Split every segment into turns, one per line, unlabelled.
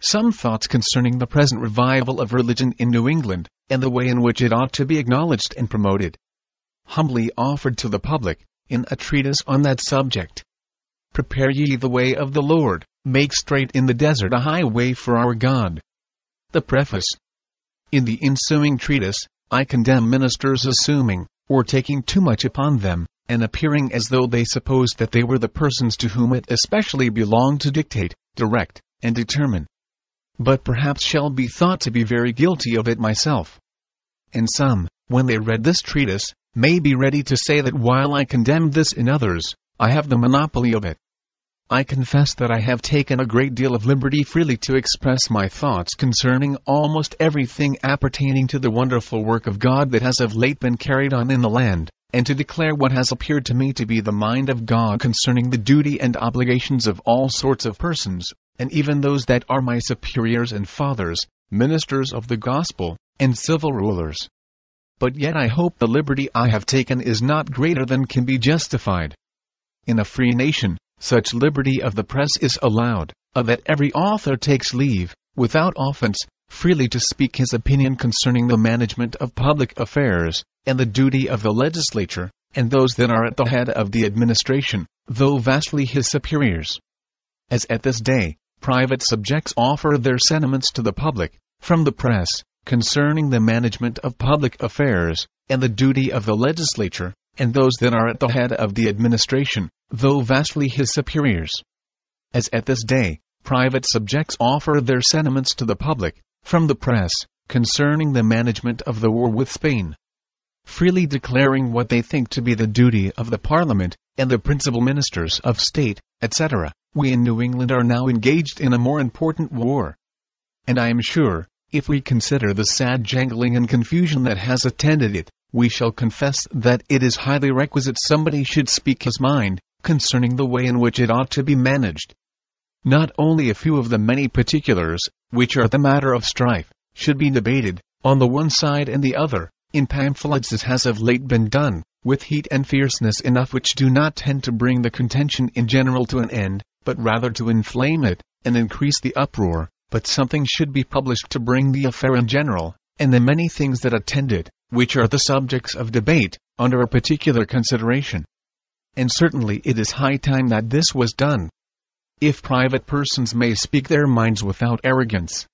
some thoughts concerning the present revival of religion in New England, and the way in which it ought to be acknowledged and promoted. Humbly offered to the public, in a treatise on that subject. Prepare ye the way of the Lord, make straight in the desert a highway for our God. The Preface In the ensuing treatise, I condemn ministers assuming, or taking too much upon them, and appearing as though they supposed that they were the persons to whom it especially belonged to dictate, direct, and determine. But perhaps shall be thought to be very guilty of it myself. And some, when they read this treatise, may be ready to say that while I condemn this in others, I have the monopoly of it. I confess that I have taken a great deal of liberty freely to express my thoughts concerning almost everything appertaining to the wonderful work of God that has of late been carried on in the land, and to declare what has appeared to me to be the mind of God concerning the duty and obligations of all sorts of persons, and even those that are my superiors and fathers, ministers of the gospel, and civil rulers. But yet I hope the liberty I have taken is not greater than can be justified. In a free nation, such liberty of the press is allowed, uh, that every author takes leave, without offense, freely to speak his opinion concerning the management of public affairs, and the duty of the legislature, and those that are at the head of the administration, though vastly his superiors. As at this day, private subjects offer their sentiments to the public, from the press, concerning the management of public affairs, and the duty of the legislature, and those that are at the head of the administration, though vastly his superiors. As at this day, private subjects offer their sentiments to the public, from the press, concerning the management of the war with Spain. Freely declaring what they think to be the duty of the Parliament, and the principal ministers of state, etc., we in New England are now engaged in a more important war. And I am sure, if we consider the sad jangling and confusion that has attended it, we shall confess that it is highly requisite somebody should speak his mind, concerning the way in which it ought to be managed. Not only a few of the many particulars, which are the matter of strife, should be debated, on the one side and the other, in pamphlets as has of late been done, with heat and fierceness enough which do not tend to bring the contention in general to an end, but rather to inflame it, and increase the uproar, but something should be published to bring the affair in general, and the many things that attend it, which are the subjects of debate, under a particular consideration and certainly it is high time that this was done. If private persons may speak their minds without arrogance,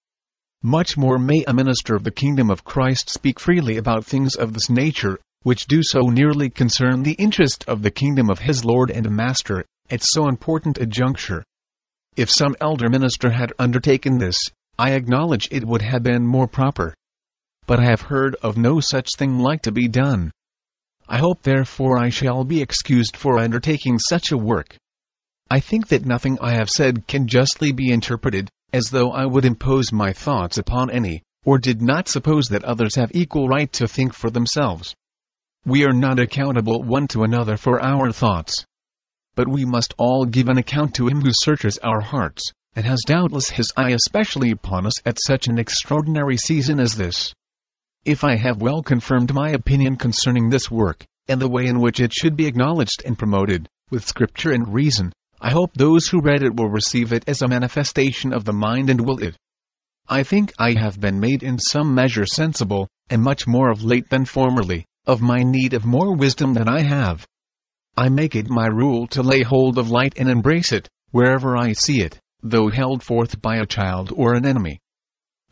much more may a minister of the kingdom of Christ speak freely about things of this nature, which do so nearly concern the interest of the kingdom of his Lord and Master, at so important a juncture. If some elder minister had undertaken this, I acknowledge it would have been more proper. But I have heard of no such thing like to be done. I hope therefore I shall be excused for undertaking such a work. I think that nothing I have said can justly be interpreted, as though I would impose my thoughts upon any, or did not suppose that others have equal right to think for themselves. We are not accountable one to another for our thoughts. But we must all give an account to him who searches our hearts, and has doubtless his eye especially upon us at such an extraordinary season as this. If I have well confirmed my opinion concerning this work, and the way in which it should be acknowledged and promoted, with scripture and reason, I hope those who read it will receive it as a manifestation of the mind and will it. I think I have been made in some measure sensible, and much more of late than formerly, of my need of more wisdom than I have. I make it my rule to lay hold of light and embrace it, wherever I see it, though held forth by a child or an enemy.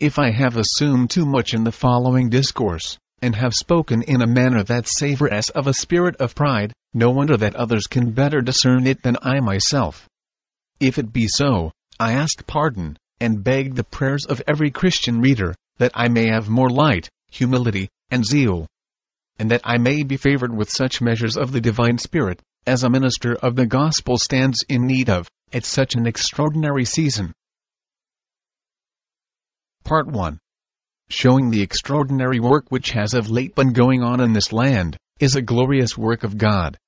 If I have assumed too much in the following discourse, and have spoken in a manner that savors of a spirit of pride, no wonder that others can better discern it than I myself. If it be so, I ask pardon, and beg the prayers of every Christian reader, that I may have more light, humility, and zeal, and that I may be favored with such measures of the divine Spirit, as a minister of the gospel stands in need of, at such an extraordinary season. Part 1. Showing the extraordinary work which has of late been going on in this land, is a glorious work of God.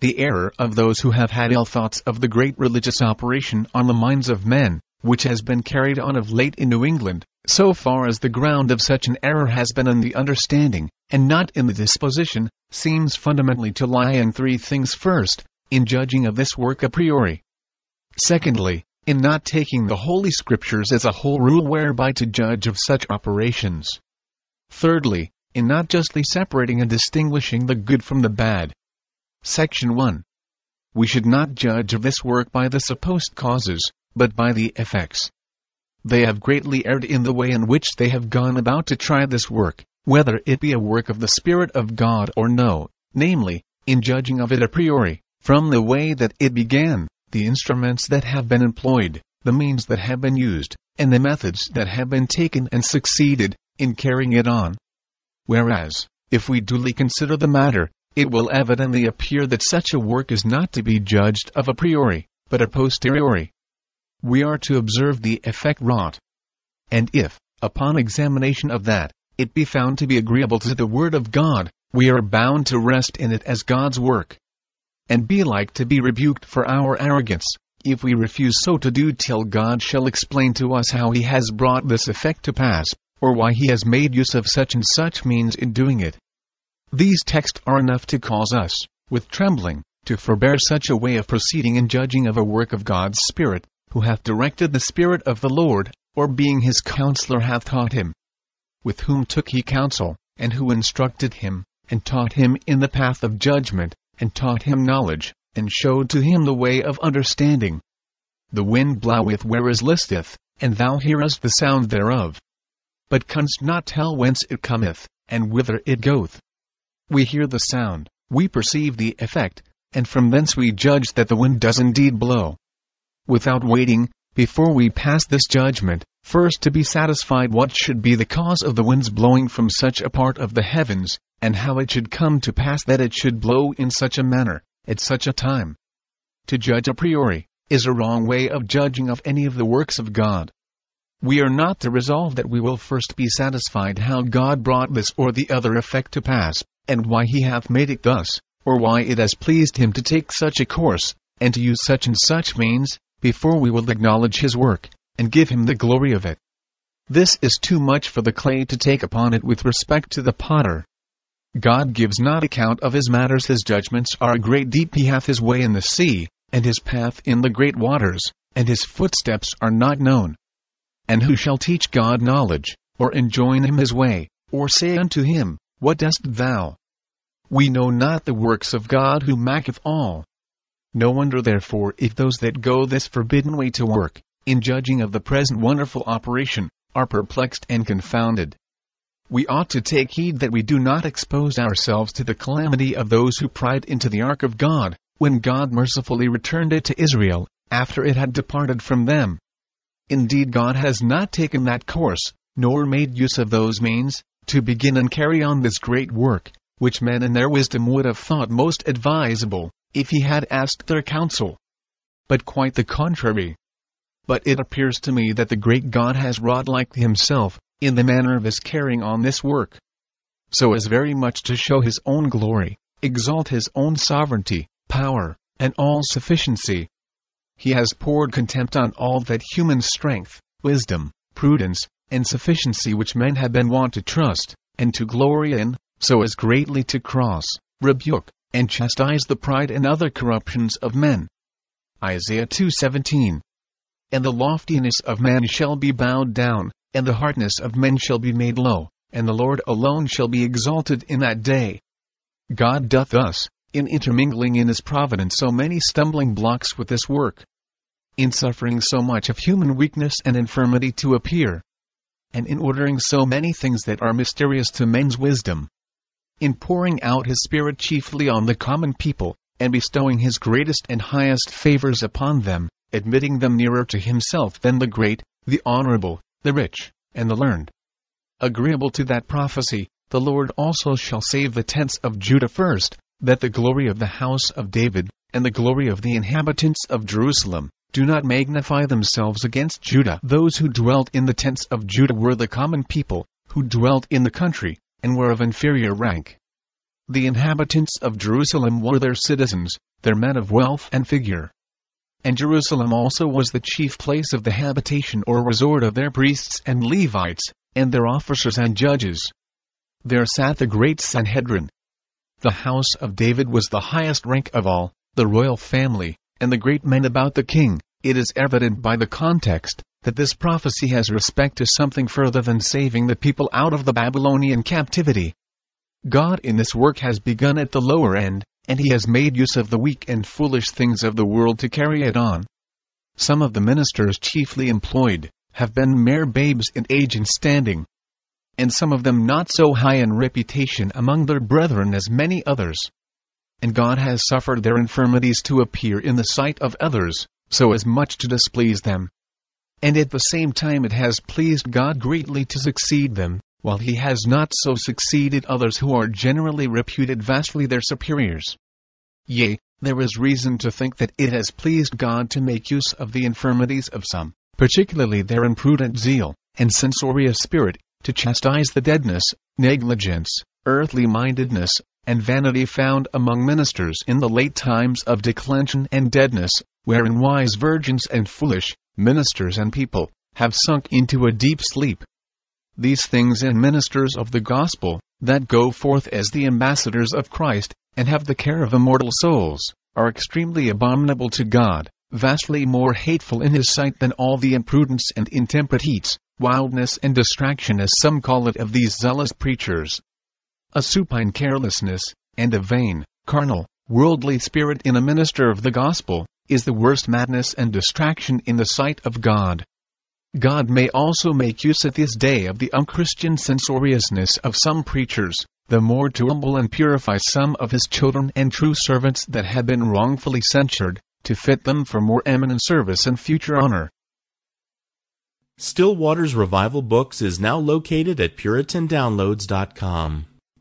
The error of those who have had ill thoughts of the great religious operation on the minds of men, which has been carried on of late in New England, so far as the ground of such an error has been in the understanding, and not in the disposition, seems fundamentally to lie in three things first, in judging of this work a priori. Secondly, in not taking the Holy Scriptures as a whole rule whereby to judge of such operations. Thirdly, in not justly separating and distinguishing the good from the bad. Section 1. We should not judge of this work by the supposed causes, but by the effects. They have greatly erred in the way in which they have gone about to try this work, whether it be a work of the Spirit of God or no, namely, in judging of it a priori, from the way that it began, the instruments that have been employed, the means that have been used, and the methods that have been taken and succeeded in carrying it on. Whereas, if we duly consider the matter, it will evidently appear that such a work is not to be judged of a priori, but a posteriori. We are to observe the effect wrought. And if, upon examination of that, it be found to be agreeable to the Word of God, we are bound to rest in it as God's work. And be like to be rebuked for our arrogance, if we refuse so to do till God shall explain to us how He has brought this effect to pass, or why He has made use of such and such means in doing it. These texts are enough to cause us, with trembling, to forbear such a way of proceeding in judging of a work of God's Spirit, who hath directed the Spirit of the Lord, or being his counselor hath taught him. With whom took he counsel, and who instructed him, and taught him in the path of judgment, and taught him knowledge, and showed to him the way of understanding. The wind bloweth where it listeth, and thou hearest the sound thereof. But canst not tell whence it cometh, and whither it goeth. We hear the sound, we perceive the effect, and from thence we judge that the wind does indeed blow. Without waiting, before we pass this judgment, first to be satisfied what should be the cause of the winds blowing from such a part of the heavens, and how it should come to pass that it should blow in such a manner, at such a time. To judge a priori, is a wrong way of judging of any of the works of God. We are not to resolve that we will first be satisfied how God brought this or the other effect to pass, and why he hath made it thus, or why it has pleased him to take such a course, and to use such and such means, before we will acknowledge his work, and give him the glory of it. This is too much for the clay to take upon it with respect to the potter. God gives not account of his matters his judgments are a great deep he hath his way in the sea, and his path in the great waters, and his footsteps are not known. And who shall teach God knowledge, or enjoin him his way, or say unto him, What dost thou? We know not the works of God who maketh all. No wonder therefore if those that go this forbidden way to work, in judging of the present wonderful operation, are perplexed and confounded we ought to take heed that we do not expose ourselves to the calamity of those who pried into the ark of God, when God mercifully returned it to Israel, after it had departed from them. Indeed, God has not taken that course, nor made use of those means, to begin and carry on this great work, which men in their wisdom would have thought most advisable, if he had asked their counsel. But quite the contrary. But it appears to me that the great God has wrought like himself, in the manner of his carrying on this work. So as very much to show his own glory, exalt his own sovereignty, power, and all sufficiency. He has poured contempt on all that human strength, wisdom, prudence, and sufficiency which men have been wont to trust, and to glory in, so as greatly to cross, rebuke, and chastise the pride and other corruptions of men. Isaiah 2:17 And the loftiness of man shall be bowed down, and the hardness of men shall be made low, and the Lord alone shall be exalted in that day. God doth thus, in intermingling in his providence so many stumbling blocks with this work, in suffering so much of human weakness and infirmity to appear, and in ordering so many things that are mysterious to men's wisdom, in pouring out his Spirit chiefly on the common people, and bestowing his greatest and highest favors upon them, admitting them nearer to himself than the great, the honorable, the rich, and the learned. Agreeable to that prophecy, the Lord also shall save the tents of Judah first, that the glory of the house of David, and the glory of the inhabitants of Jerusalem, do not magnify themselves against Judah. Those who dwelt in the tents of Judah were the common people, who dwelt in the country, and were of inferior rank. The inhabitants of Jerusalem were their citizens, their men of wealth and figure and Jerusalem also was the chief place of the habitation or resort of their priests and Levites, and their officers and judges. There sat the great Sanhedrin. The house of David was the highest rank of all, the royal family, and the great men about the king, it is evident by the context that this prophecy has respect to something further than saving the people out of the Babylonian captivity. God in this work has begun at the lower end, and he has made use of the weak and foolish things of the world to carry it on. Some of the ministers chiefly employed have been mere babes in age and standing, and some of them not so high in reputation among their brethren as many others. And God has suffered their infirmities to appear in the sight of others, so as much to displease them. And at the same time it has pleased God greatly to succeed them, while he has not so succeeded others who are generally reputed vastly their superiors. Yea, there is reason to think that it has pleased God to make use of the infirmities of some, particularly their imprudent zeal, and censorious spirit, to chastise the deadness, negligence, earthly mindedness, and vanity found among ministers in the late times of declension and deadness, wherein wise virgins and foolish, ministers and people, have sunk into a deep sleep. These things and ministers of the gospel, that go forth as the ambassadors of Christ, and have the care of immortal souls, are extremely abominable to God, vastly more hateful in his sight than all the imprudence and intemperate heats, wildness and distraction as some call it of these zealous preachers. A supine carelessness, and a vain, carnal, worldly spirit in a minister of the gospel, is the worst madness and distraction in the sight of God. God may also make use at this day of the unchristian censoriousness of some preachers, the more to humble and purify some of his children and true servants that have been wrongfully censured, to fit them for more eminent service and future honor.
Still Waters Revival Books is now located at PuritanDownloads.com.